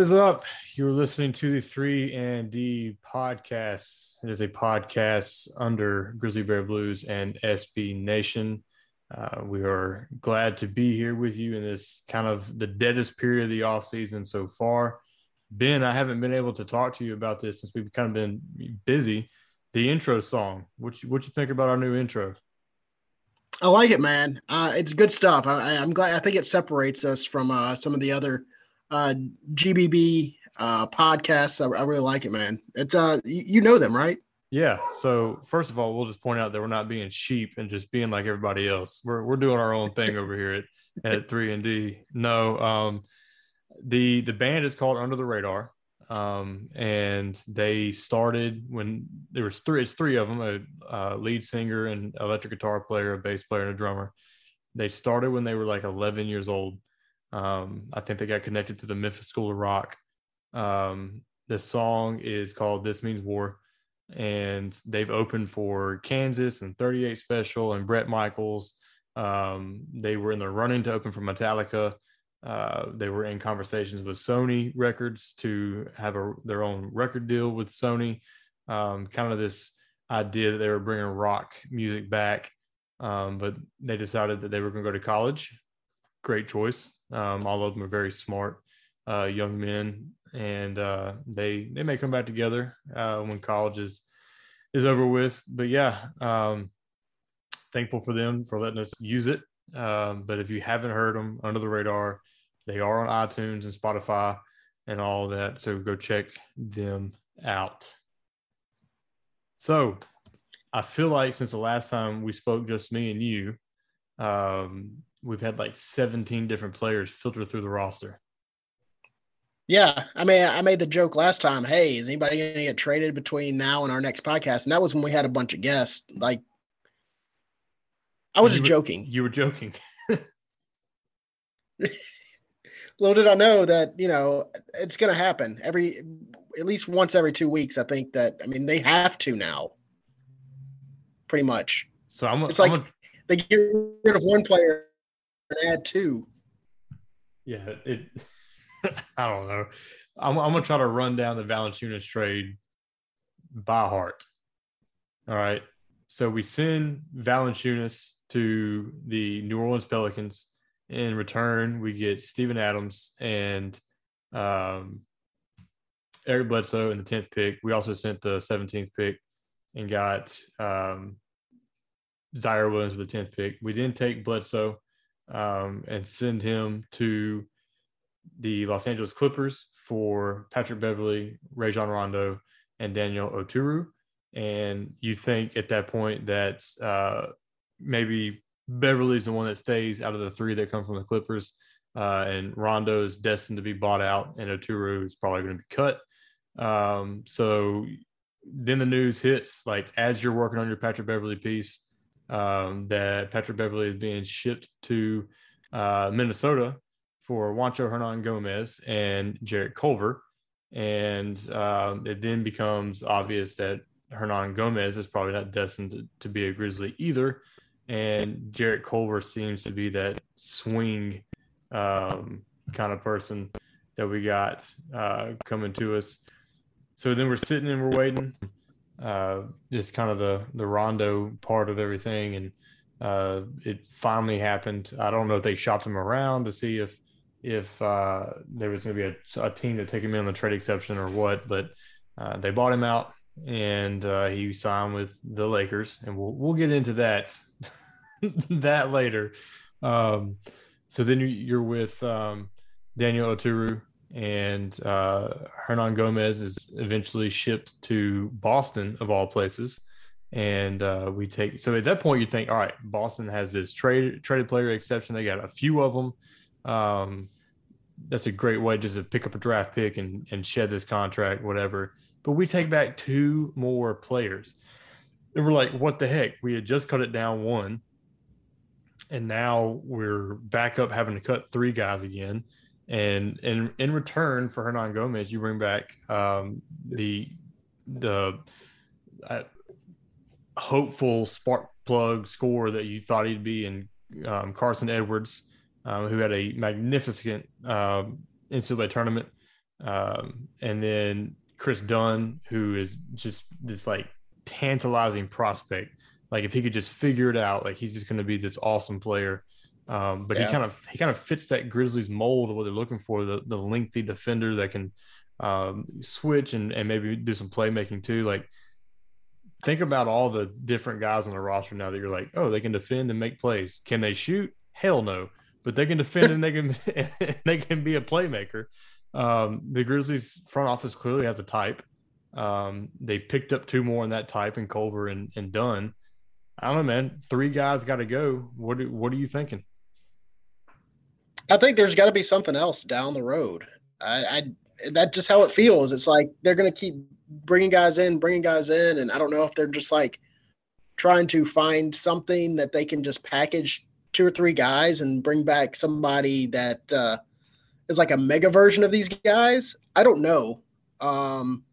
Is up? You're listening to the 3 and D podcast. It is a podcast under Grizzly Bear Blues and SB Nation. Uh, we are glad to be here with you in this kind of the deadest period of the off season so far. Ben, I haven't been able to talk to you about this since we've kind of been busy. The intro song. What you, what you think about our new intro? I like it, man. Uh, it's good stuff. I, am glad. I think it separates us from uh, some of the other uh, GBB uh, podcasts. I, I, really like it, man. It's uh, you, know them, right? Yeah. So first of all, we'll just point out that we're not being cheap and just being like everybody else. We're we're doing our own thing over here at at three and D. No, um, the the band is called Under the Radar, um, and they started when there was three. It's three of them: a, a lead singer, and electric guitar player, a bass player, and a drummer. They started when they were like 11 years old um, I think they got connected to the Memphis School of Rock. Um, the song is called This Means War. And they've opened for Kansas and 38 Special and Bret Michaels. Um, they were in the running to open for Metallica. Uh, they were in conversations with Sony Records to have a, their own record deal with Sony. Um, kind of this idea that they were bringing rock music back, um, but they decided that they were going to go to college. Great choice. Um, all of them are very smart uh, young men, and uh, they they may come back together uh, when college is is over with. But yeah, um, thankful for them for letting us use it. Um, but if you haven't heard them, Under the Radar, they are on iTunes and Spotify and all that. So go check them out. So I feel like since the last time we spoke, just me and you, um, we've had like 17 different players filter through the roster. Yeah, I mean, I made the joke last time. Hey, is anybody going to get traded between now and our next podcast? And that was when we had a bunch of guests. Like, I was you just were, joking. You were joking. Little did I know that you know it's going to happen every, at least once every two weeks. I think that I mean they have to now. Pretty much. So I'm. It's I'm like a, they get rid of one player add two. Yeah, it. I don't know. I'm, I'm gonna try to run down the Valanciunas trade by heart. All right. So we send Valanciunas to the New Orleans Pelicans. In return, we get Steven Adams and um, Eric Bledsoe in the 10th pick. We also sent the 17th pick and got um, Ziaire Williams with the 10th pick. We didn't take Bledsoe um, and send him to the Los Angeles Clippers for Patrick Beverley, Rajon Rondo, and Daniel Oturu. And you think at that point that uh, maybe Beverley's the one that stays out of the three that come from the Clippers, uh, and Rondo is destined to be bought out, and Oturu is probably going to be cut. Um, so then the news hits like as you're working on your Patrick Beverley piece um, that Patrick Beverley is being shipped to uh, Minnesota for Juancho Hernangomez and Jarrett Culver. And um, it then becomes obvious that Hernangomez is probably not destined to, to be a Grizzly either. And Jarrett Culver seems to be that swing um, kind of person that we got uh, coming to us. So then we're sitting and we're waiting uh, just kind of the the Rondo part of everything, and uh, it finally happened. I don't know if they shopped him around to see if if uh, there was going to be a, a, team to take him in on the trade exception or what, but uh, they bought him out, and uh, he signed with the Lakers, and we'll we'll get into that that later. Um, so then you're with um, Daniel Oturu, and uh, Hernangomez is eventually shipped to Boston of all places. And uh, we take so at that point you think, all right, Boston has this trade traded player exception. They got a few of them. Um, that's a great way just to pick up a draft pick and and shed this contract, whatever. But we take back two more players. And we're like, what the heck? We had just cut it down one, and now we're back up having to cut three guys again and in in return for Hernangomez, you bring back um, the the uh, hopeful spark plug score that you thought he'd be in um, Carson Edwards, um, who had a magnificent um, NCAA tournament Um, and then Kris Dunn, who is just this like tantalizing prospect. Like if he could just figure it out, like he's just going to be this awesome player. Um, but yeah. he kind of he kind of fits that Grizzlies mold of what they're looking for the the lengthy defender that can um, switch and, and maybe do some playmaking too. Like think about all the different guys on the roster now that you're like, oh, they can defend and make plays. Can they shoot? Hell no. But they can defend and they can they can be a playmaker. Um, the Grizzlies front office clearly has a type. Um, they picked up two more in that type in Culver and, and Dunn. I don't know, man. Three guys got to go. What do, what are you thinking? I think there's got to be something else down the road. I, I that's just how it feels. It's like they're going to keep bringing guys in, bringing guys in, and I don't know if they're just like trying to find something that they can just package two or three guys and bring back somebody that uh, is like a mega version of these guys. I don't know. Um,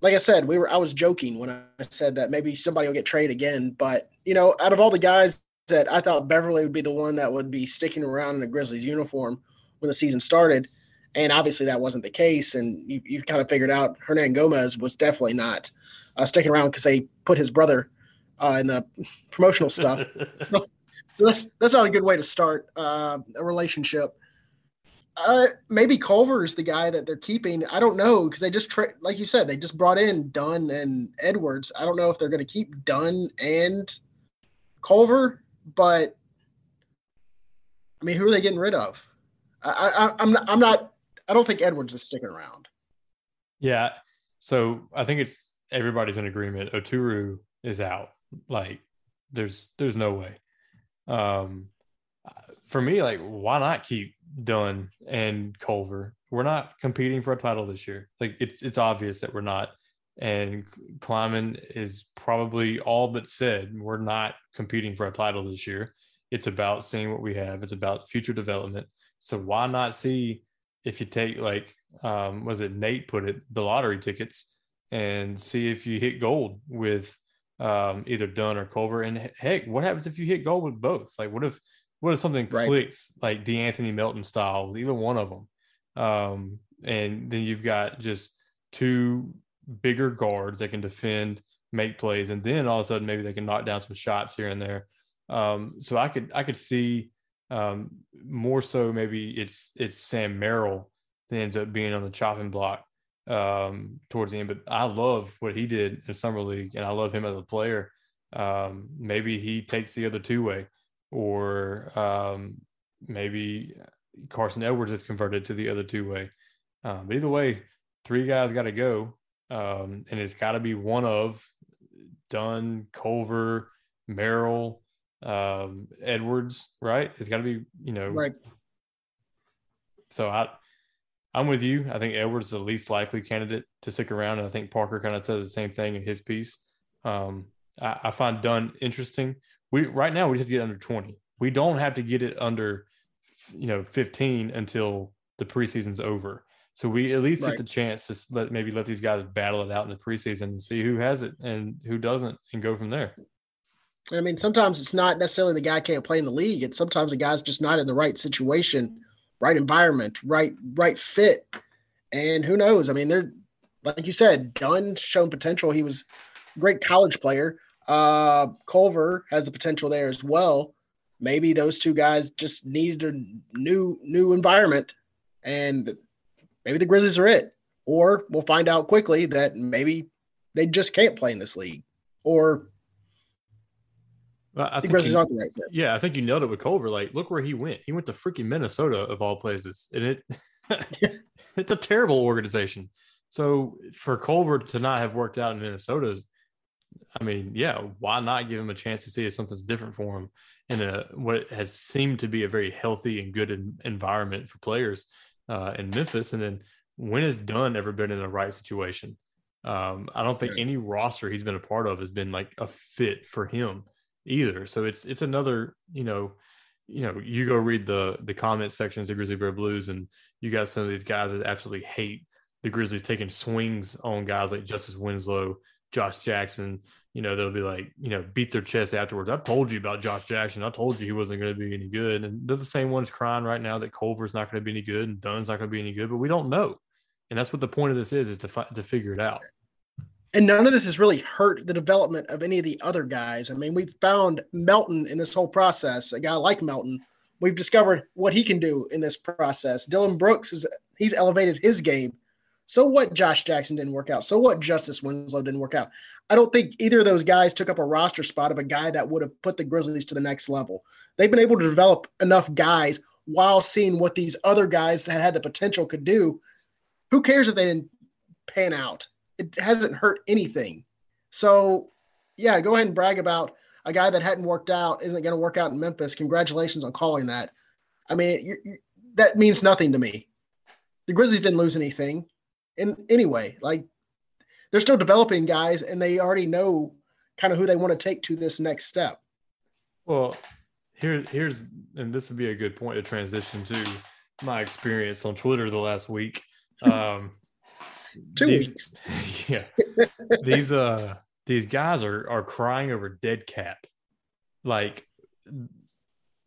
like I said, we were I was joking when I said that maybe somebody will get traded again, but you know, out of all the guys that I thought Beverley would be the one that would be sticking around in a Grizzlies uniform when the season started, and obviously that wasn't the case. And you you kind of figured out Hernangomez was definitely not uh, sticking around because they put his brother uh, in the promotional stuff. so, so, that's that's not a good way to start uh, a relationship. Uh, maybe Culver is the guy that they're keeping. I don't know because they just tra- like you said they just brought in Dunn and Edwards. I don't know if they're going to keep Dunn and Culver, but I mean, who are they getting rid of? I, I, I'm not, I'm not. I don't think Edwards is sticking around. Yeah, so I think it's everybody's in agreement. Oturu is out. Like, there's there's no way. Um, for me, like, why not keep Dunn and Culver? We're not competing for a title this year. Like, it's it's obvious that we're not. And Kleiman is probably all but said we're not competing for a title this year. It's about seeing what we have. It's about future development. So why not see if you take like um was it Nate put it the lottery tickets and see if you hit gold with um, either Dunn or Culver. And heck, what happens if you hit gold with both? Like, what if what if something right. clicks like De'Anthony Melton style with either one of them? Um, and then you've got just two bigger guards that can defend, make plays, and then all of a sudden maybe they can knock down some shots here and there. Um, so I could I could see um, more so maybe it's it's Sam Merrill that ends up being on the chopping block um, towards the end. But I love what he did in summer league, and I love him as a player. Um, maybe he takes the other two way, or um, maybe Carson Edwards is converted to the other two way. Um, but either way, three guys got to go, um, and it's got to be one of Dunn, Culver, Merrill, um, Edwards. Right? It's got to be you know right. So I I'm with you. I think Edwards is the least likely candidate to stick around, and I think Parker kind of says the same thing in his piece. Um, I, I, find Dunn interesting. We right now we just get under 20. We don't have to get it under, you know, 15 until the preseason's over. So we at least right. get the chance to let maybe let these guys battle it out in the preseason and see who has it and who doesn't, and go from there. I mean, sometimes it's not necessarily the guy can't play in the league. It's sometimes the guy's just not in the right situation right environment, right right fit. And who knows? I mean, they're like you said, Dunn shown potential. He was a great college player. Uh, Culver has the potential there as well. Maybe those two guys just needed a new new environment, and maybe the Grizzlies are it. Or we'll find out quickly that maybe they just can't play in this league, or well, I think Grizzlies you, right fit. Yeah, I think you nailed it with Culver. Like, look where he went. He went to freaking Minnesota of all places, and it it's a terrible organization. So for Culver to not have worked out in Minnesota's, I mean, yeah, why not give him a chance to see if something's different for him in a what has seemed to be a very healthy and good environment for players uh, in Memphis? And then when has Dunn ever been in the right situation? Um, I don't think any roster he's been a part of has been like a fit for him either. So it's it's another, you know, you know, you go read the the comment sections of Grizzly Bear Blues, and you got some of these guys that absolutely hate the Grizzlies taking swings on guys like Justice Winslow, Josh Jackson, you know, they'll be like, you know, beat their chest afterwards. I told you about Josh Jackson. I told you he wasn't going to be any good. And they're the same ones crying right now that Culver's not going to be any good and Dunn's not going to be any good, but we don't know. And that's what the point of this is, is to, fi- to figure it out. And none of this has really hurt the development of any of the other guys. I mean, we've found Melton in this whole process, a guy like Melton. We've discovered what he can do in this process. Dillon Brooks is he's elevated his game. So what Josh Jackson didn't work out. So what Justice Winslow didn't work out. I don't think either of those guys took up a roster spot of a guy that would have put the Grizzlies to the next level. They've been able to develop enough guys while seeing what these other guys that had the potential could do. Who cares if they didn't pan out? It hasn't hurt anything. So, yeah, go ahead and brag about a guy that hadn't worked out isn't going to work out in Memphis. Congratulations on calling that. I mean, you, you, that means nothing to me. The Grizzlies didn't lose anything in anyway. Like they're still developing guys, and they already know kind of who they want to take to this next step. Well, here, here's, and this would be a good point to transition to my experience on Twitter the last week. Um, Two these, weeks. Yeah, these uh these guys are are crying over dead cap, like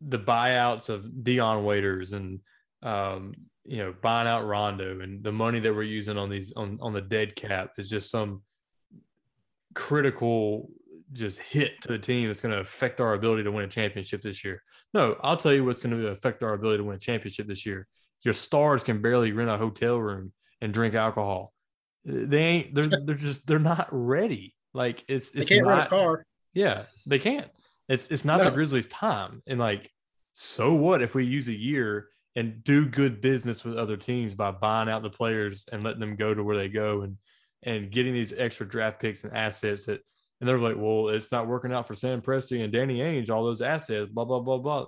the buyouts of Dion Waiters and um you know buying out Rondo and the money that we're using on these on on the dead cap is just some critical just hit to the team that's going to affect our ability to win a championship this year. No, I'll tell you what's going to affect our ability to win a championship this year. Your stars can barely rent a hotel room and drink alcohol. They ain't. They're they're just they're not ready. Like it's it's they can't not, rent a car. Yeah, they can't. It's it's not No. the Grizzlies' time. And like, so what if we use a year and do good business with other teams by buying out the players and letting them go to where they go and and getting these extra draft picks and assets that and they're like, well, it's not working out for Sam Presti and Danny Ainge, all those assets, blah blah blah blah.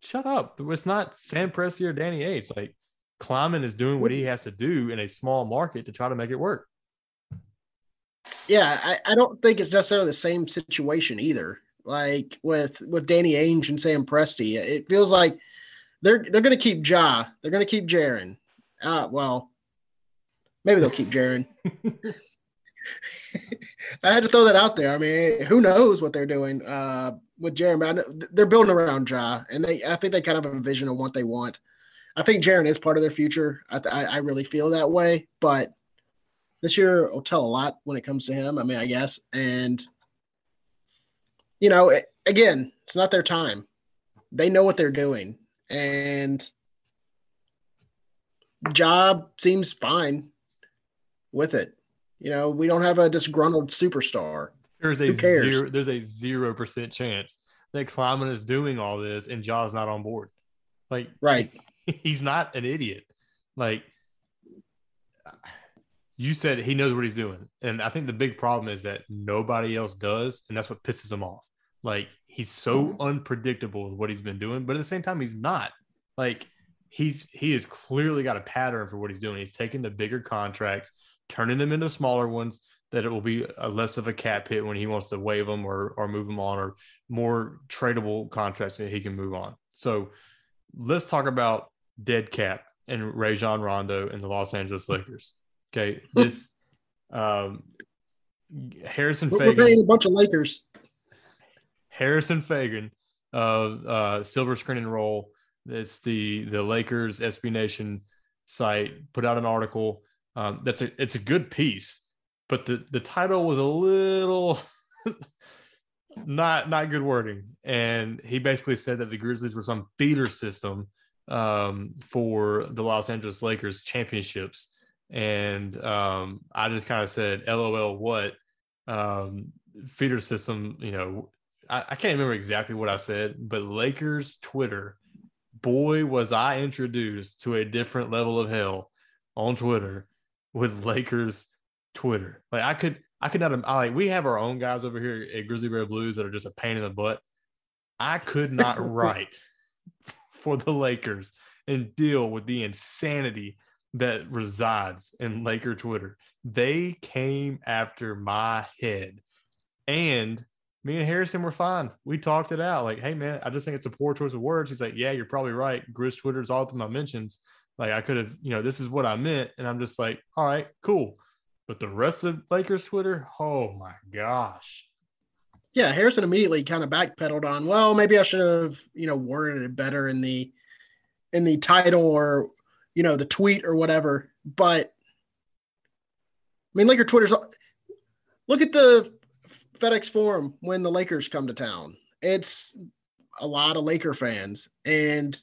Shut up! It's not Sam Presti or Danny Ainge. Like Kleiman is doing what he has to do in a small market to try to make it work. Yeah, I, I don't think it's necessarily the same situation either. Like with with Danny Ainge and Sam Presti, it feels like they're they're going to keep Ja, they're going to keep Jaren. Uh, well, maybe they'll keep Jaren. I had to throw that out there. I mean, who knows what they're doing uh, with Jaren? But I know they're building around Ja, and they I think they kind of have a vision of what they want. I think Jaren is part of their future. I, I, I really feel that way, but this year will tell a lot when it comes to him. I mean, I guess, and you know, it, again, it's not their time. They know what they're doing, and job seems fine with it. You know, we don't have a disgruntled superstar. There's a zero. There's a zero percent chance that Kleiman is doing all this and Ja's not on board. Like, Right. He's not an idiot. Like, you said he knows what he's doing, and I think the big problem is that nobody else does, and that's what pisses him off. Like, he's so unpredictable with what he's been doing, but at the same time, he's not. Like, he's he has clearly got a pattern for what he's doing. He's taking the bigger contracts, turning them into smaller ones that it will be a less of a cap hit when he wants to waive them or or move them on or more tradable contracts that he can move on. So let's talk about dead cap and Rajon Rondo and the Los Angeles Lakers. Okay, this um, Harrison We're, we're paying a bunch of Lakers. Harrison Faigen of uh, Silver Screen and Roll. It's the the Lakers SB Nation site put out an article. Um, that's a it's a good piece, but the the title was a little not not good wording. And he basically said that the Grizzlies were some feeder system um, for the Los Angeles Lakers championships. And um, I just kind of said, "LOL, what?" Um, feeder system, you know, I, I can't remember exactly what I said, but Lakers Twitter, boy, was I introduced to a different level of hell on Twitter with Lakers Twitter. Like I could, I could not. I like we have our own guys over here at Grizzly Bear Blues that are just a pain in the butt. I could not write for the Lakers and deal with the insanity that resides in Laker Twitter. They came after my head. And me and Harrison were fine. We talked it out. Like, hey man, I just think it's a poor choice of words. He's like, Yeah, you're probably right. Grizz Twitter's all up in my mentions. Like I could have, you know, this is what I meant. And I'm just like, all right, cool. But the rest of Lakers Twitter, oh my gosh. Yeah, Harrison immediately kind of backpedaled on, well, maybe I should have, you know, worded it better in the in the title or, you know, the tweet or whatever. But I mean, Laker Twitter's look at the FedEx Forum when the Lakers come to town. It's a lot of Laker fans, and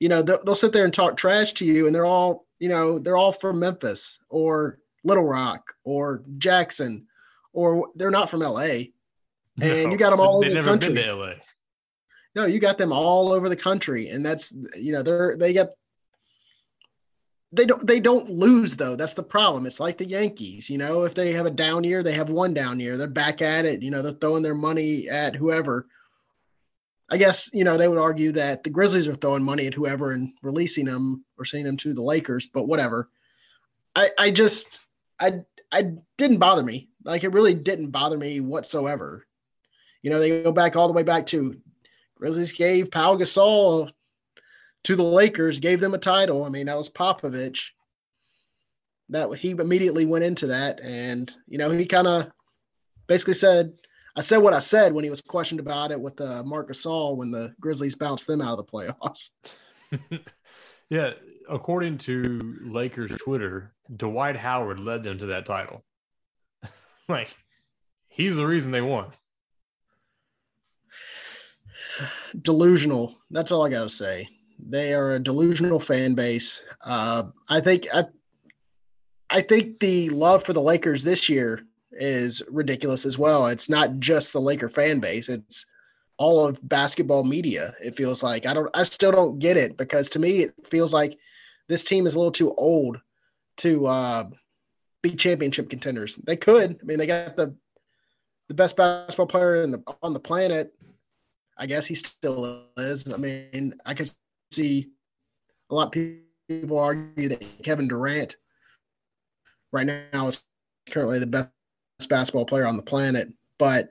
you know they'll, they'll sit there and talk trash to you, and they're all you know they're all from Memphis or Little Rock or Jackson, or they're not from LA, and no, you got them all over the country. No, you got them all over the country, and that's you know they're they get they don't they don't lose though. That's the problem. It's like the Yankees, you know, if they have a down year, they have one down year. They're back at it, you know, they're throwing their money at whoever. I guess, you know, they would argue that the Grizzlies are throwing money at whoever and releasing them or sending them to the Lakers, but whatever. I I just I I didn't bother me. Like it really didn't bother me whatsoever. You know, they go back all the way back to Grizzlies gave Pau Gasol to the Lakers, gave them a title. I mean, that was Popovich. That he immediately went into that, and you know, he kind of basically said, "I said what I said" when he was questioned about it with uh, Marc Gasol when the Grizzlies bounced them out of the playoffs. yeah, according to Lakers Twitter, Dwight Howard led them to that title. like, he's the reason they won. Delusional. That's all I got to say. They are a delusional fan base. Uh, I think I, I think the love for the Lakers this year is ridiculous as well. It's not just the Laker fan base; it's all of basketball media. It feels like I don't. I still don't get it because to me it feels like this team is a little too old to uh, be championship contenders. They could. I mean, they got the the best basketball player in the on the planet. I guess he still is. I mean, I can see a lot of people argue that Kevin Durant right now is currently the best basketball player on the planet. But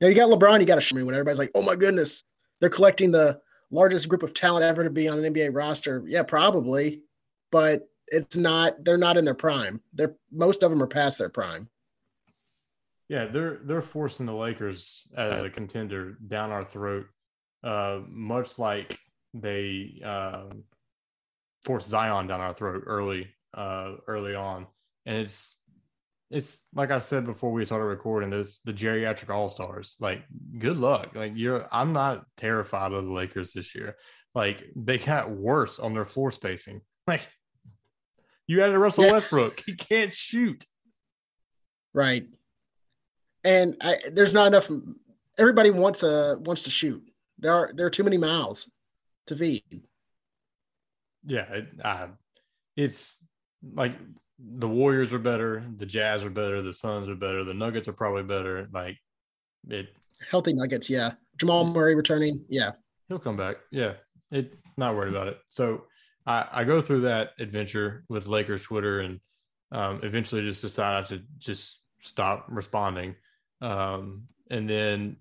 you, know, you got LeBron, you got to show me when everybody's like, oh my goodness, they're collecting the largest group of talent ever to be on an NBA roster. Yeah, probably, but it's not. They're not in their prime. They're most of them are past their prime. Yeah, they're they're forcing the Lakers as a contender down our throat, uh, much like they uh, forced Zion down our throat early, uh, early on, and it's it's like I said before we started recording. This the geriatric all stars. Like, good luck. Like you're, I'm not terrified of the Lakers this year. Like they got worse on their floor spacing. Like you added Russell yeah. Westbrook, he can't shoot. Right, and I, there's not enough. Everybody wants a wants to shoot. There are there are too many mouths Yeah, it, uh, it's like the Warriors are better, the Jazz are better, the Suns are better, the Nuggets are probably better. Like it, healthy Nuggets, yeah. Jamal Murray returning, yeah. He'll come back, yeah. It not worried about it. So I, I go through that adventure with Lakers Twitter and um, eventually just decided to just stop responding. Um, and then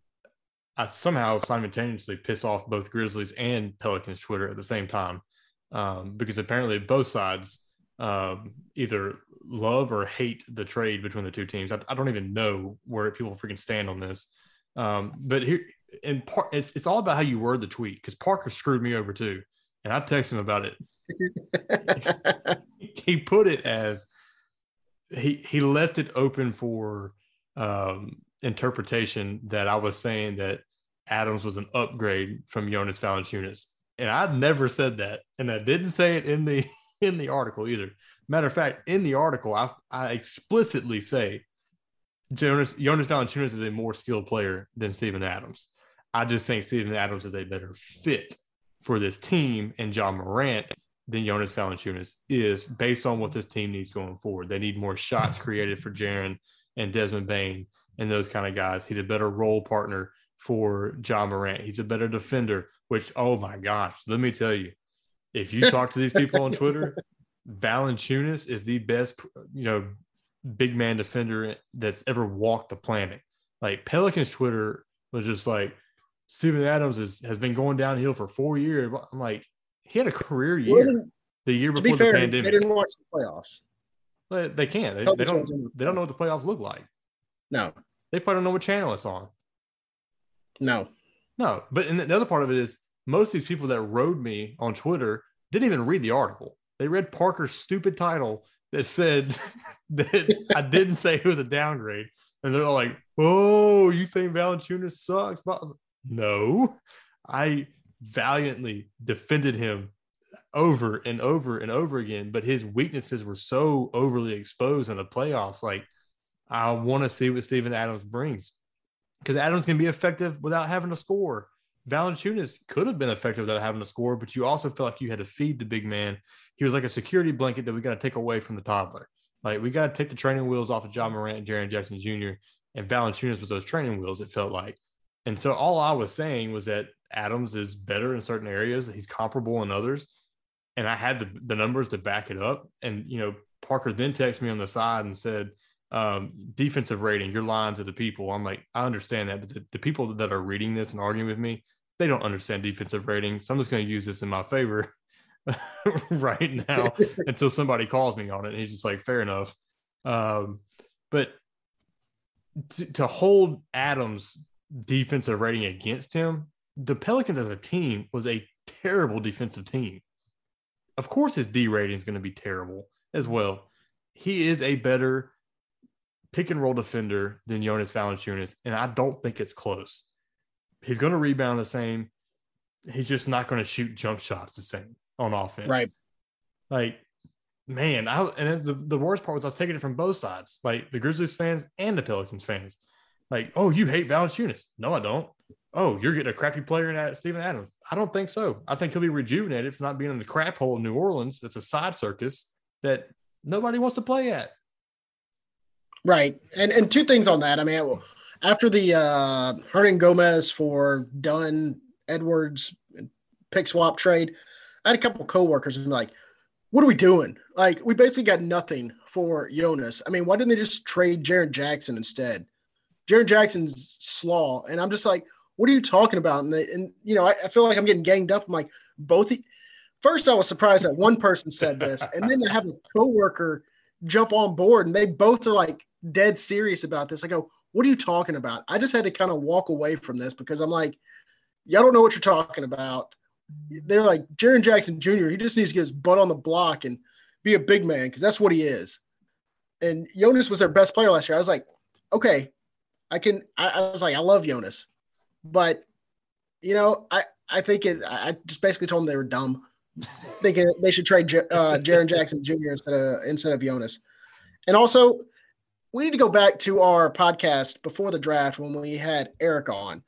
I somehow simultaneously piss off both Grizzlies and Pelicans Twitter at the same time um, because apparently both sides um, either love or hate the trade between the two teams. I, I don't even know where people freaking stand on this. Um, but here, in part, it's it's all about how you word the tweet because Parker screwed me over too, and I texted him about it. he put it as he he left it open for um, interpretation that I was saying that Adams was an upgrade from Jonas Valanciunas, and I never said that, and I didn't say it in the in the article either. Matter of fact, in the article, I, I explicitly say Jonas Jonas Valanciunas is a more skilled player than Steven Adams. I just think Steven Adams is a better fit for this team and Ja Morant than Jonas Valanciunas is based on what this team needs going forward. They need more shots created for Jaren and Desmond Bane and those kind of guys. He's a better role partner for Ja Morant. He's a better defender, which, oh my gosh, let me tell you, if you talk to these people on Twitter, Valanciunas is the best, you know, big man defender that's ever walked the planet. Like Pelicans Twitter was just like, Steven Adams is, has been going downhill for four years. I'm like, he had a career year the year before be fair, the pandemic. They didn't watch the playoffs. But they can't. They, they don't. They don't know what the playoffs look like. No, they probably don't know what channel it's on. No. No. But and the other part of it is most of these people that rode me on Twitter didn't even read the article. They read Parker's stupid title that said that I didn't say it was a downgrade. And they're like, oh, you think Valanciunas sucks? No, I valiantly defended him over and over and over again, but his weaknesses were so overly exposed in the playoffs. Like, I want to see what Steven Adams brings because Adams can be effective without having to score. Valanciunas could have been effective without having to score, but you also felt like you had to feed the big man. He was like a security blanket that we got to take away from the toddler. Like we got to take the training wheels off of Ja Morant and Jaren Jackson Jr. and Valanciunas was those training wheels. It felt like, and so all I was saying was that Adams is better in certain areas. He's comparable in others, and I had the the numbers to back it up. And you know, Parker then texted me on the side and said, um, "Defensive rating, you're lying to the people." I'm like, I understand that, but the, the people that are reading this and arguing with me, they don't understand defensive rating. So I'm just going to use this in my favor right now until somebody calls me on it. And he's just like, fair enough. Um, but to, to hold Adams' defensive rating against him, the Pelicans as a team was a terrible defensive team. Of course, his D rating is going to be terrible as well. He is a better pick and roll defender than Jonas Valanciunas, and I don't think it's close. He's going to rebound the same. He's just not going to shoot jump shots the same on offense. Right. Like, man, I and the, the worst part was I was taking it from both sides, like the Grizzlies fans and the Pelicans fans. Like, oh, you hate Valanciunas. No, I don't. Oh, you're getting a crappy player in Steven Adams. I don't think so. I think he'll be rejuvenated for not being in the crap hole of New Orleans. That's a side circus that nobody wants to play at. Right. And and two things on that. I mean, after the uh Hernangomez for Dunn Edwards pick swap trade, I had a couple coworkers and like, what are we doing? Like, we basically got nothing for Jonas. I mean, why didn't they just trade Jaren Jackson instead? Jaren Jackson's slaw. And I'm just like, what are you talking about? And, they, and you know, I, I, feel like I'm getting ganged up. I'm like, both. First, I was surprised that one person said this, and then I have a coworker jump on board, and they both are like dead serious about this. I go, what are you talking about? I just had to kind of walk away from this because I'm like, y'all don't know what you're talking about they're like Jaren Jackson Jr. He just needs to get his butt on the block and be a big man because that's what he is. And Jonas was their best player last year. I was like, okay, I can. I, I was like, I love Jonas, but you know, I I think it. I just basically told them they were dumb, thinking they should trade uh, Jaren Jackson Jr. instead of instead of Jonas. And also, we need to go back to our podcast before the draft when we had Eric on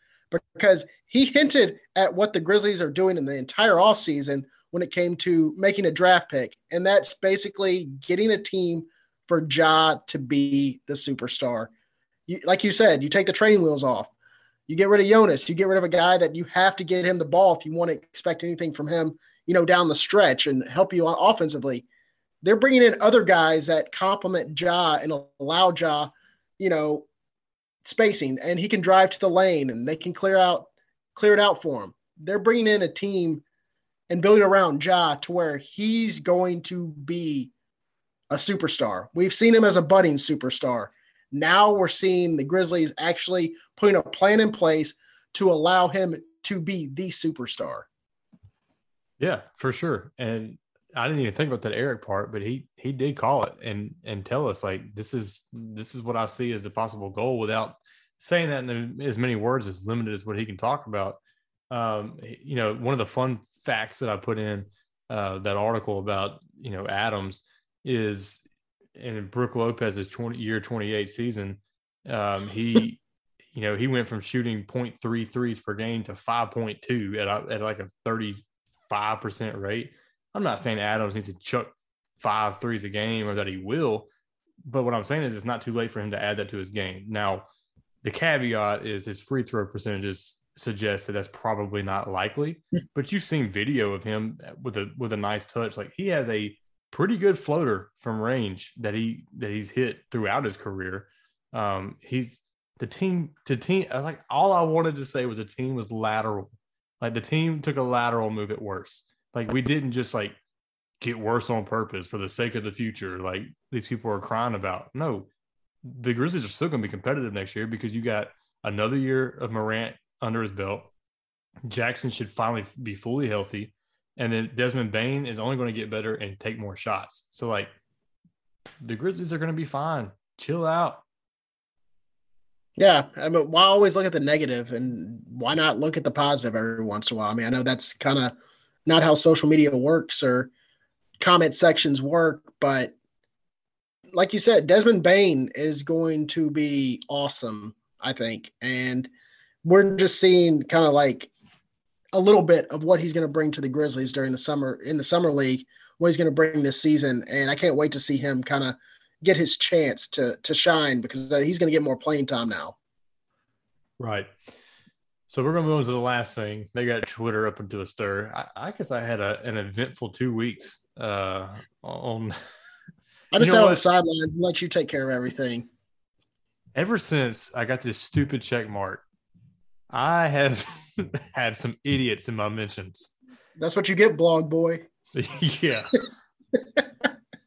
because he hinted at what the Grizzlies are doing in the entire offseason when it came to making a draft pick. And that's basically getting a team for Ja to be the superstar. You, like you said, you take the training wheels off. You get rid of Jonas. You get rid of a guy that you have to get him the ball if you want to expect anything from him, you know, down the stretch and help you offensively. They're bringing in other guys that complement Ja and allow Ja, you know, spacing, and he can drive to the lane, and they can clear out clear it out for him. They're bringing in a team and building around Ja to where he's going to be a superstar. We've seen him as a budding superstar. Now we're seeing the Grizzlies actually putting a plan in place to allow him to be the superstar. Yeah, for sure. And I didn't even think about that Eric part, but he he did call it and and tell us like this is this is what I see as the possible goal without saying that in as many words as limited as what he can talk about. Um, you know, one of the fun facts that I put in uh, that article about you know Adams is in Brook Lopez's 20 year 28 season, um, he you know he went from shooting 0.3 threes per game to 5.2 at, at like a 35 percent rate. I'm not saying Adams needs to chuck five threes a game or that he will, but what I'm saying is it's not too late for him to add that to his game. Now, the caveat is his free throw percentages suggest that that's probably not likely. but you've seen video of him with a with a nice touch. Like he has a pretty good floater from range that he that he's hit throughout his career. Um, he's the team to team like all I wanted to say was the team was lateral. Like the team took a lateral move at worse. Like we didn't just like get worse on purpose for the sake of the future. Like these people are crying about. No, the Grizzlies are still going to be competitive next year because you got another year of Morant under his belt. Jackson should finally be fully healthy. And then Desmond Bane is only going to get better and take more shots. So, like, the Grizzlies are going to be fine. Chill out. Yeah, I mean, why always look at the negative, and why not look at the positive every once in a while? I mean, I know that's kind of not how social media works or comment sections work, but like you said, Desmond Bane is going to be awesome, I think, and we're just seeing kind of like a little bit of what he's going to bring to the Grizzlies during the summer in the summer league, what he's going to bring this season, and I can't wait to see him kind of get his chance to to shine because uh, he's going to get more playing time now. Right. So we're to move on to the last thing. They got Twitter up into a stir. I, I guess I had a, an eventful two weeks uh, on. I just sat on the sidelines and let you take care of everything. Ever since I got this stupid check mark, I have had some idiots in my mentions. That's what you get, blog boy. yeah.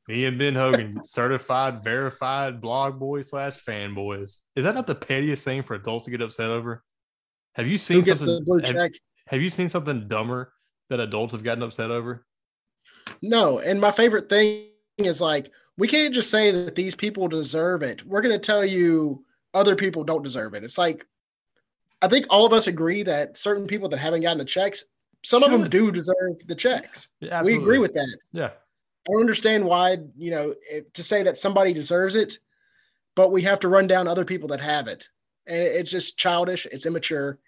Me and Ben Hogan, certified, verified blog boy slash fanboys. Is that not the pettiest thing for adults to get upset over? Have you seen something? Have, have, you seen something dumber that adults have gotten upset over? No. And my favorite thing is like we can't just say that these people deserve it. We're going to tell you other people don't deserve it. It's like I think all of us agree that certain people that haven't gotten the checks, some Should. of them do deserve the checks. Yeah, we agree with that. Yeah. I don't understand why, you know, to say that somebody deserves it, but we have to run down other people that have it. And it's just childish, it's immature,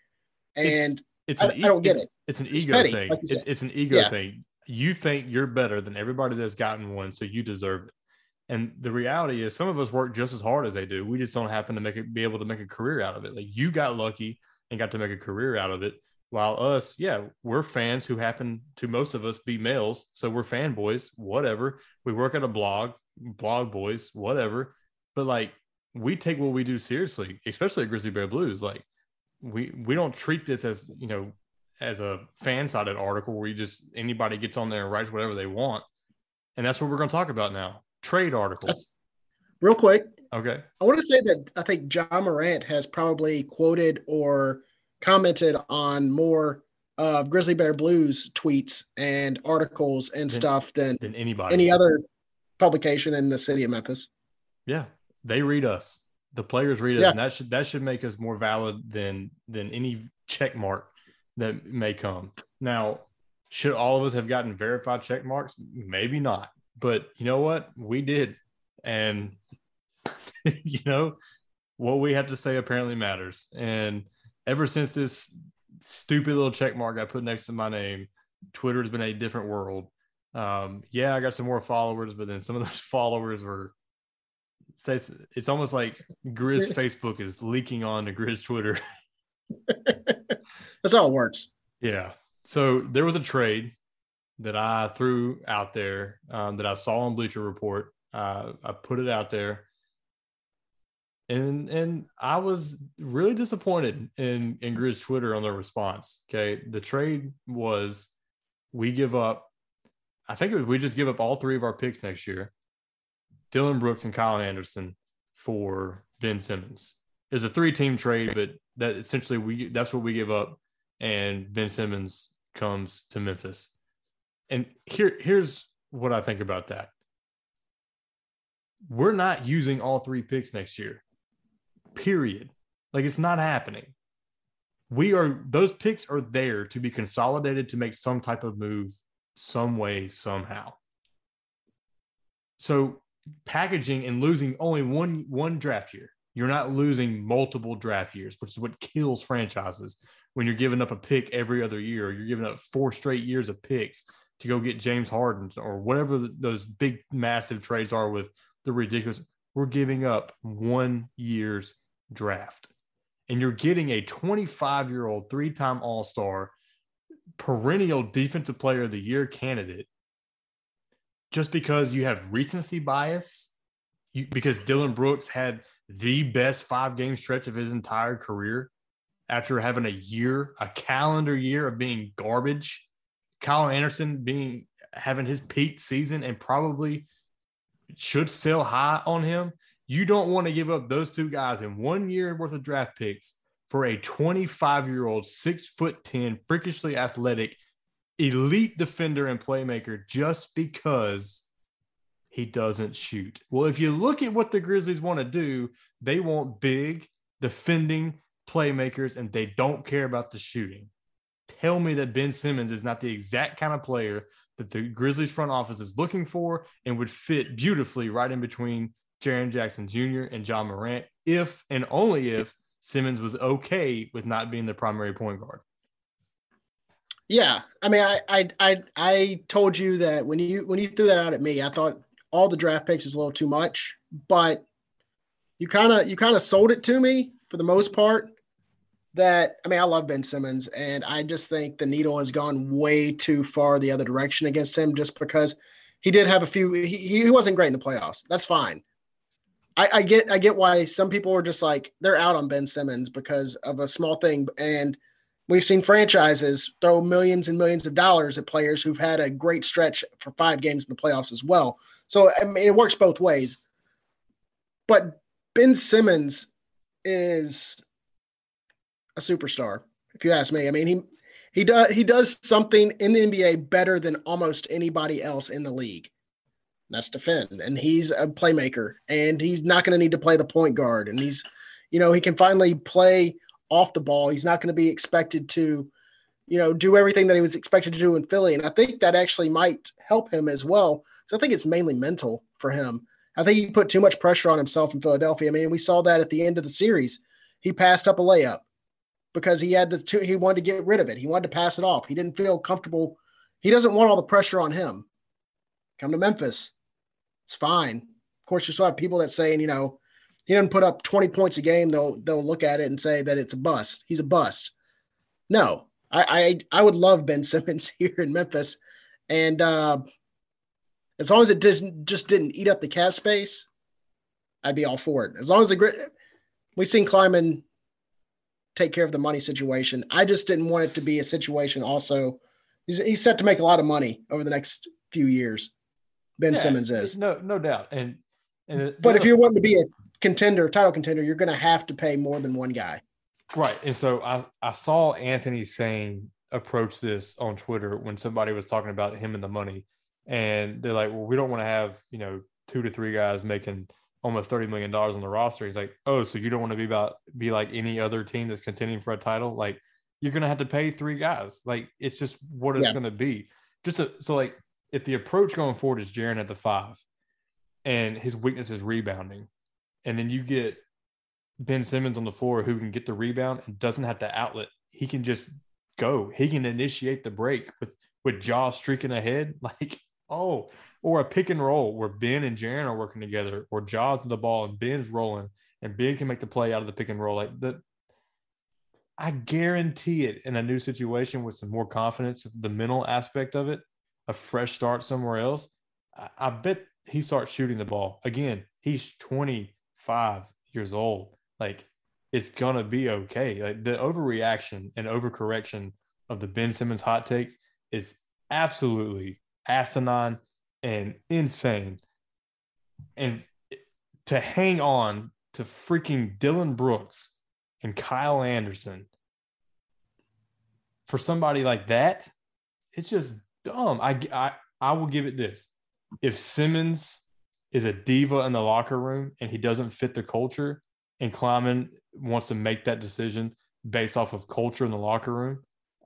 and it's, it's an, I, I, don't get it's, it. It's an ego petty, thing. Like it's, it's an ego yeah. thing. You think you're better than everybody that's gotten one, so you deserve it. And the reality is, some of us work just as hard as they do. We just don't happen to make it, be able to make a career out of it. Like you got lucky and got to make a career out of it. While us, yeah, we're fans who happen to most of us be males. So we're fanboys, whatever. We work at a blog, blog boys, whatever. But like we take what we do seriously, especially at Grizzly Bear Blues. Like we we don't treat this as, you know, as a fan sided article where you just anybody gets on there and writes whatever they want. And that's what we're going to talk about now. Trade articles. Real quick. Okay. I want to say that I think Ja Morant has probably quoted or commented on more uh, Grizzly Bear Blues tweets and articles and than, stuff than, than anybody, any other publication in the city of Memphis. Yeah, they read us. The players read us, yeah. and that should that should make us more valid than than any check mark that may come. Now, should all of us have gotten verified check marks? Maybe not, but you know what? We did, and you know what we have to say apparently matters, and ever since this stupid little check mark I put next to my name, Twitter has been a different world. Um, yeah, I got some more followers, but then some of those followers were say it's almost like Grizz Facebook is leaking on to Grizz Twitter. That's how it works. Yeah. So there was a trade that I threw out there um, that I saw on Bleacher Report. Uh, I put it out there and and I was really disappointed in in Grizz Twitter on their response. Okay, the trade was we give up. I think it was we just give up all three of our picks next year, Dillon Brooks and Kyle Anderson for Ben Simmons. It's a three team trade, but that essentially we that's what we give up, and Ben Simmons comes to Memphis. And here here's what I think about that. We're not using all three picks next year period. Like it's not happening. We are those picks are there to be consolidated to make some type of move some way somehow. So packaging and losing only one one draft year. You're not losing multiple draft years, which is what kills franchises when you're giving up a pick every other year. You're giving up four straight years of picks to go get James Harden or whatever those big massive trades are with the ridiculous. We're giving up one year's draft and you're getting a 25 year old three time All Star, perennial defensive player of the year candidate, just because you have recency bias, you, because Dillon Brooks had the best five game stretch of his entire career after having a year, a calendar year of being garbage. Kyle Anderson being having his peak season and probably should sell high on him. You don't want to give up those two guys in one year worth of draft picks for a 25 year old, six foot 10, freakishly athletic, elite defender and playmaker just because he doesn't shoot. Well, if you look at what the Grizzlies want to do, they want big, defending playmakers, and they don't care about the shooting. Tell me that Ben Simmons is not the exact kind of player that the Grizzlies front office is looking for and would fit beautifully right in between Jaren Jackson Jr. and Ja Morant if and only if Simmons was okay with not being the primary point guard. Yeah, I mean, I, I, I, I told you that when you when you threw that out at me, I thought all the draft picks was a little too much, but you kind of you kind of sold it to me for the most part. That I mean, I love Ben Simmons, and I just think the needle has gone way too far the other direction against him, just because he did have a few. He, he wasn't great in the playoffs. That's fine. I, I get I get why some people are just like they're out on Ben Simmons because of a small thing, and we've seen franchises throw millions and millions of dollars at players who've had a great stretch for five games in the playoffs as well. So I mean, it works both ways. But Ben Simmons is a superstar, if you ask me. I mean, he he does he does something in the NBA better than almost anybody else in the league that's defend. And he's a playmaker and he's not going to need to play the point guard. And he's, you know, he can finally play off the ball. He's not going to be expected to, you know, do everything that he was expected to do in Philly. And I think that actually might help him as well. So I think it's mainly mental for him. I think he put too much pressure on himself in Philadelphia. I mean, we saw that at the end of the series. He passed up a layup because he had the two, he wanted to get rid of it. He wanted to pass it off. He didn't feel comfortable. He doesn't want all the pressure on him. Come to Memphis. It's fine. Of course, you still have people that saying, you know, he doesn't put up 20 points a game. They'll they'll look at it and say that it's a bust. He's a bust. No, I I, I would love Ben Simmons here in Memphis, and uh, as long as it doesn't just didn't eat up the cap space, I'd be all for it. As long as the we've seen Kleiman take care of the money situation. I just didn't want it to be a situation. Also, he's he's set to make a lot of money over the next few years. Ben yeah, Simmons is. No, no doubt. And and but if you're wanting to be a contender, title contender, you're going to have to pay more than one guy. Right. And so I I saw Anthony saying approach this on Twitter when somebody was talking about him and the money, and they're like, well, we don't want to have you know two to three guys making almost thirty million dollars on the roster. He's like, oh, so you don't want to be about be like any other team that's contending for a title, like. You're gonna have to pay three guys. Like it's just what it's yeah. gonna be. Just a, so like if the approach going forward is Jaren at the five and his weakness is rebounding, and then you get Ben Simmons on the floor who can get the rebound and doesn't have to outlet, he can just go. He can initiate the break with with Ja streaking ahead, like oh, or a pick and roll where Ben and Jaren are working together, or Ja's the ball and Ben's rolling, and Ben can make the play out of the pick and roll. Like the, I guarantee it in a new situation with some more confidence, the mental aspect of it, a fresh start somewhere else, I, I bet he starts shooting the ball. Again, he's 25 years old. Like it's gonna be okay. Like the overreaction and overcorrection of the Ben Simmons hot takes is absolutely asinine and insane. And to hang on to freaking Dillon Brooks and Kyle Anderson for somebody like that, it's just dumb. I, I I will give it this: if Simmons is a diva in the locker room and he doesn't fit the culture, and Kleiman wants to make that decision based off of culture in the locker room,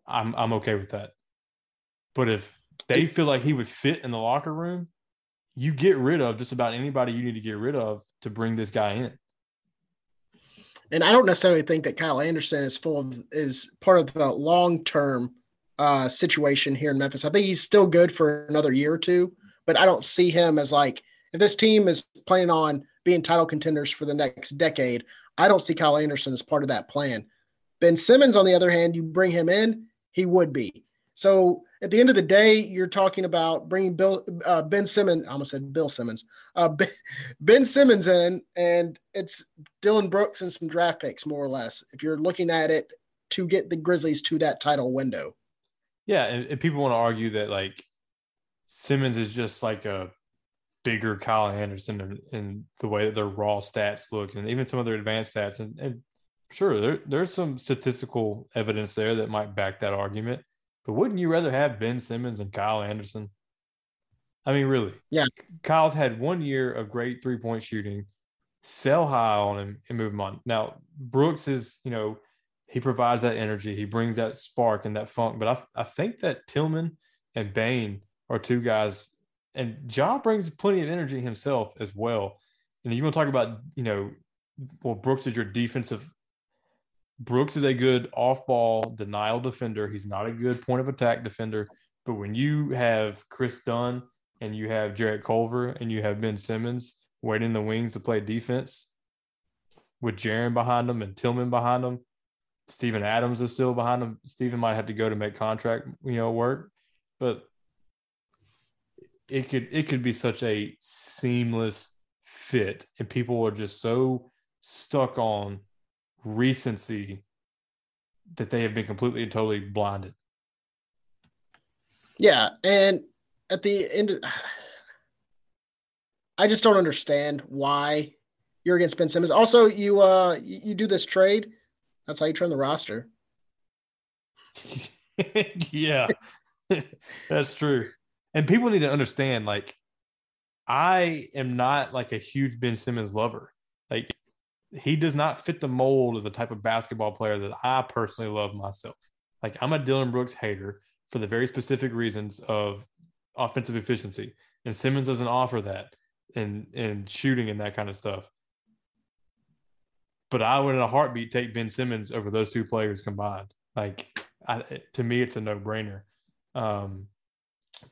I'm I'm okay with that. But if they feel like he would fit in the locker room, you get rid of just about anybody you need to get rid of to bring this guy in. And I don't necessarily think that Kyle Anderson is full of is part of the long term uh, situation here in Memphis. I think he's still good for another year or two, but I don't see him as like if this team is planning on being title contenders for the next decade. I don't see Kyle Anderson as part of that plan. Ben Simmons, on the other hand, you bring him in, he would be. So at the end of the day, you're talking about bringing Bill uh, Ben Simmons. I almost said Bill Simmons. Uh, ben, ben Simmons in, and it's Dillon Brooks and some draft picks, more or less. If you're looking at it to get the Grizzlies to that title window. Yeah, and, and people want to argue that like Simmons is just like a bigger Kyle Anderson in, in, the way that their raw stats look, and even some of their advanced stats. And, and sure, there, there's some statistical evidence there that might back that argument. But wouldn't you rather have Ben Simmons and Kyle Anderson? I mean, really? Yeah. Kyle's had one year of great three point shooting. Sell high on him and move him on. Now, Brooks is, you know, he provides that energy. He brings that spark and that funk. But I, I think that Tillman and Bane are two guys, and Ja brings plenty of energy himself as well. And you want to talk about, you know, well, Brooks is your defensive. Brooks is a good off ball denial defender. He's not a good point of attack defender. But when you have Kris Dunn and you have Jarrett Culver and you have Ben Simmons waiting in the wings to play defense with Jaren behind them and Tillman behind them, Steven Adams is still behind him. Steven might have to go to make contract, you know, work, but it could it could be such a seamless fit, and people are just so stuck on recency that they have been completely and totally blinded. Yeah, and at the end, I just don't understand why you're against Ben Simmons. Also, you uh you do this trade. That's how you turn the roster. yeah, that's true. And people need to understand, like, I am not like a huge Ben Simmons lover. Like, he does not fit the mold of the type of basketball player that I personally love myself. Like, I'm a Dillon Brooks hater for the very specific reasons of offensive efficiency. And Simmons doesn't offer that and and shooting and that kind of stuff. But I would in a heartbeat take Ben Simmons over those two players combined. Like I, to me, it's a no brainer. Um,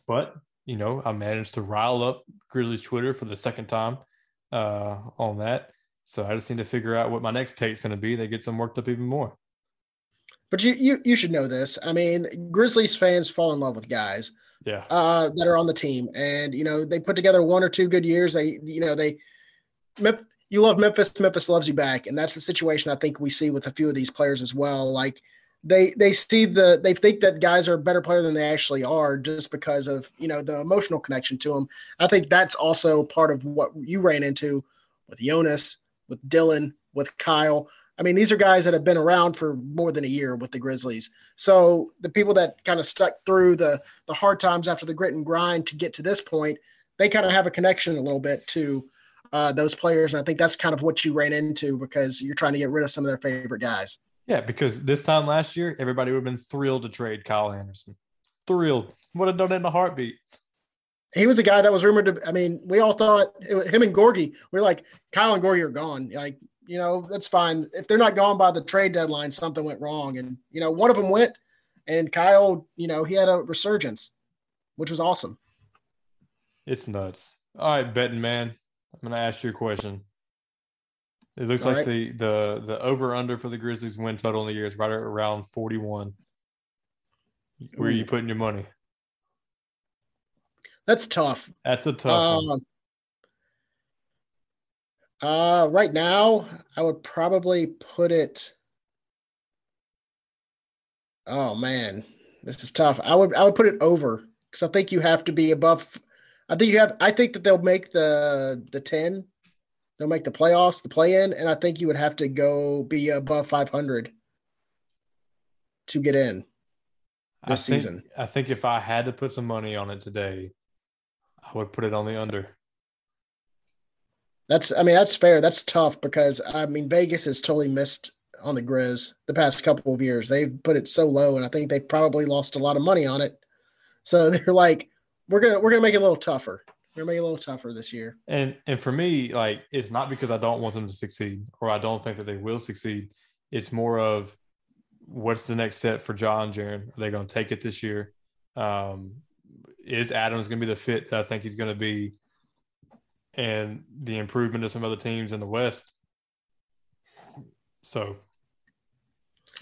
but you know, I managed to rile up Grizzlies Twitter for the second time uh, on that. So I just need to figure out what my next take's going to be. They get some worked up even more. But you, you you should know this. I mean, Grizzlies fans fall in love with guys. Yeah. Uh, that are on the team, and you know they put together one or two good years. They you know they, you love Memphis. Memphis loves you back, and that's the situation I think we see with a few of these players as well. Like they they see the they think that guys are a better player than they actually are just because of you know the emotional connection to them. I think that's also part of what you ran into with Jonas, with Dillon, with Kyle. I mean, these are guys that have been around for more than a year with the Grizzlies. So the people that kind of stuck through the the hard times after the grit and grind to get to this point, they kind of have a connection a little bit to uh, those players. And I think that's kind of what you ran into because you're trying to get rid of some of their favorite guys. Yeah, because this time last year, everybody would have been thrilled to trade Kyle Anderson. Thrilled. Would have done it in a heartbeat. He was a guy that was rumored to. I mean, we all thought it, him and Gorgui. We are like Kyle and Gorgui are gone. Like you know, that's fine. If they're not gone by the trade deadline, something went wrong. And you know, one of them went, and Kyle, you know, he had a resurgence, which was awesome. It's nuts. All right, betting man. I'm gonna ask you a question. It looks All like right. the the the over under for the Grizzlies win total in the year is right around 41. Where are you putting your money? That's tough. That's a tough um, Uh, right now, I would probably put it. Oh man, this is tough. I would I would put it over because I think you have to be above. I think you have. I think that they'll make the the ten they'll make the playoffs, the play in, and I think you would have to go be above 500 to get in this I think, season. I think if I had to put some money on it today, I would put it on the under. That's, I mean, that's fair. That's tough because I mean, Vegas has totally missed on the Grizz the past couple of years. They've put it so low, and I think they've probably lost a lot of money on it. So they're like, we're gonna we're gonna make it a little tougher. They're making it a little tougher this year. And and for me, like it's not because I don't want them to succeed or I don't think that they will succeed. It's more of what's the next step for Ja Jaren? Are they going to take it this year? Um, is Adams going to be the fit that I think he's going to be? And the improvement of some other teams in the West. So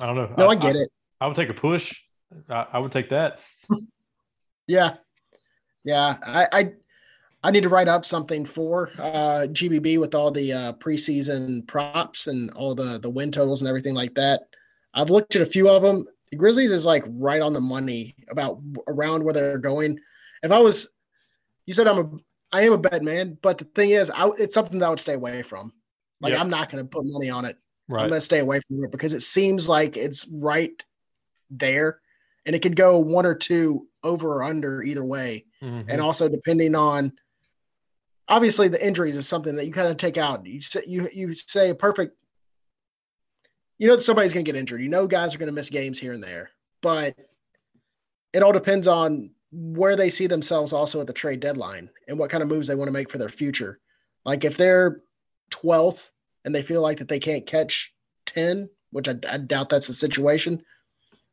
I don't know. No, I, I get I, it. I would take a push. I, I would take that. yeah. Yeah. I, I I need to write up something for uh, GBB with all the uh, preseason props and all the the win totals and everything like that. I've looked at a few of them. The Grizzlies is like right on the money about around where they're going. If I was, you said I'm a, I am a bet man, but the thing is, I, it's something that I would stay away from. Like yep. I'm not going to put money on it. right. I'm gonna stay away from it because it seems like it's right there, and it could go one or two over or under either way, mm-hmm. and also depending on. Obviously, the injuries is something that you kind of take out. You say you you say perfect. You know that somebody's going to get injured. You know guys are going to miss games here and there, but it all depends on where they see themselves also at the trade deadline and what kind of moves they want to make for their future. Like if they're 12th and they feel like that they can't catch 10, which I, I doubt that's the situation,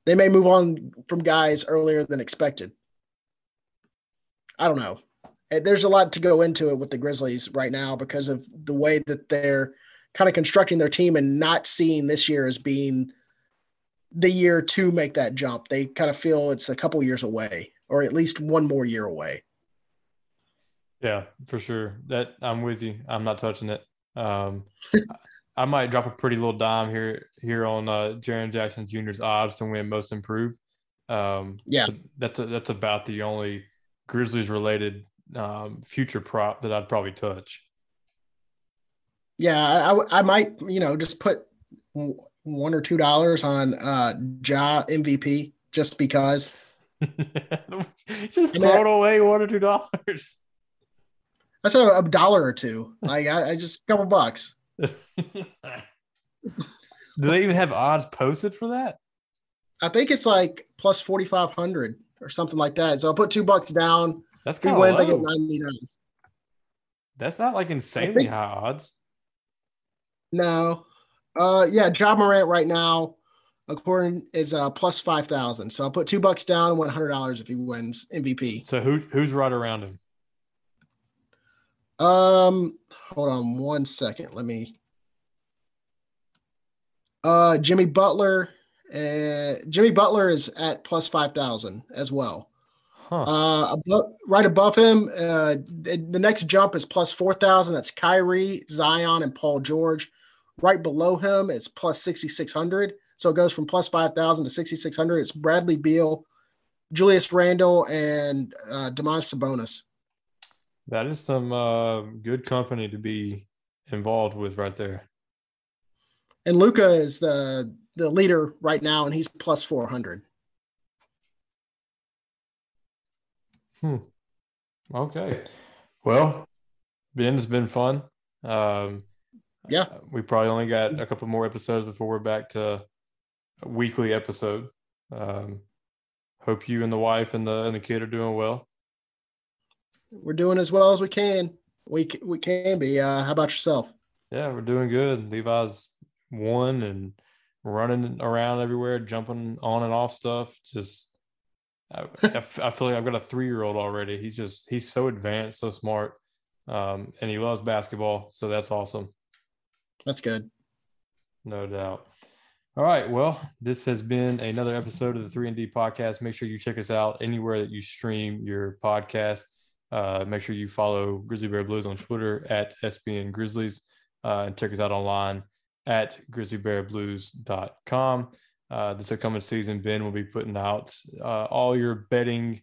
they may move on from guys earlier than expected. I don't know. Eh, there's a lot to go into it with the Grizzlies right now because of the way that they're kind of constructing their team and not seeing this year as being the year to make that jump. They kind of feel it's a couple years away or at least one more year away. Yeah, for sure. That I'm with you. I'm not touching it. Um, I might drop a pretty little dime here here on uh, Jaren Jackson Jr.'s odds to win Most Improved. Um, yeah, that's a, that's about the only Grizzlies related um, future prop that I'd probably touch. Yeah, I, I might you know just put one or two dollars on uh, Ja MVP just because. just throw it away one or two dollars. That's a, a dollar or two. Like I, I just a couple bucks. Do they even have odds posted for that? I think it's like plus forty five hundred or something like that. So I'll put two bucks down. That's kind of low. Get ninety nine. That's not like insanely think, high odds. No. Uh yeah, Ja Morant right now, according is uh plus five thousand. So I'll put two bucks down and one hundred dollars if he wins MVP. So who who's right around him? Um, hold on one second. Let me. Uh, Jimmy Butler. Uh, Jimmy Butler is at plus five thousand as well. Huh. Uh, above, right above him, uh, the next jump is plus 4,000. That's Kyrie, Zion, and Paul George. Right below him, it's plus 6,600. So it goes from plus 5,000 to 6,600. It's Bradley Beal, Julius Randle, and uh, Domantas Sabonis. That is some uh, good company to be involved with right there. And Luka is the the leader right now, and he's plus 400. Hmm. Okay. Well, Ben, it's been fun. Um, yeah. We probably only got a couple more episodes before we're back to a weekly episode. Um, hope you and the wife and the and the kid are doing well we're doing as well as we can. We we can be. Uh, how about yourself? Yeah, we're doing good. Levi's one and running around everywhere, jumping on and off stuff. Just, I, I feel like I've got a three year old already. He's just he's so advanced, so smart, um, and he loves basketball. So that's awesome. That's good. No doubt. All right. Well, this has been another episode of the 3 and D podcast. Make sure you check us out anywhere that you stream your podcast. Uh, make sure you follow Grizzly Bear Blues on Twitter at SBN Grizzlies uh, and check us out online at grizzlybearblues.com. Uh, this upcoming season, Ben will be putting out uh, all your betting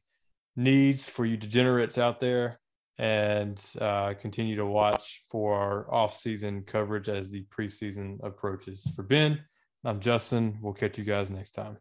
needs for you degenerates out there and uh, continue to watch for our off-season coverage as the preseason approaches. For Ben, I'm Justin. We'll catch you guys next time.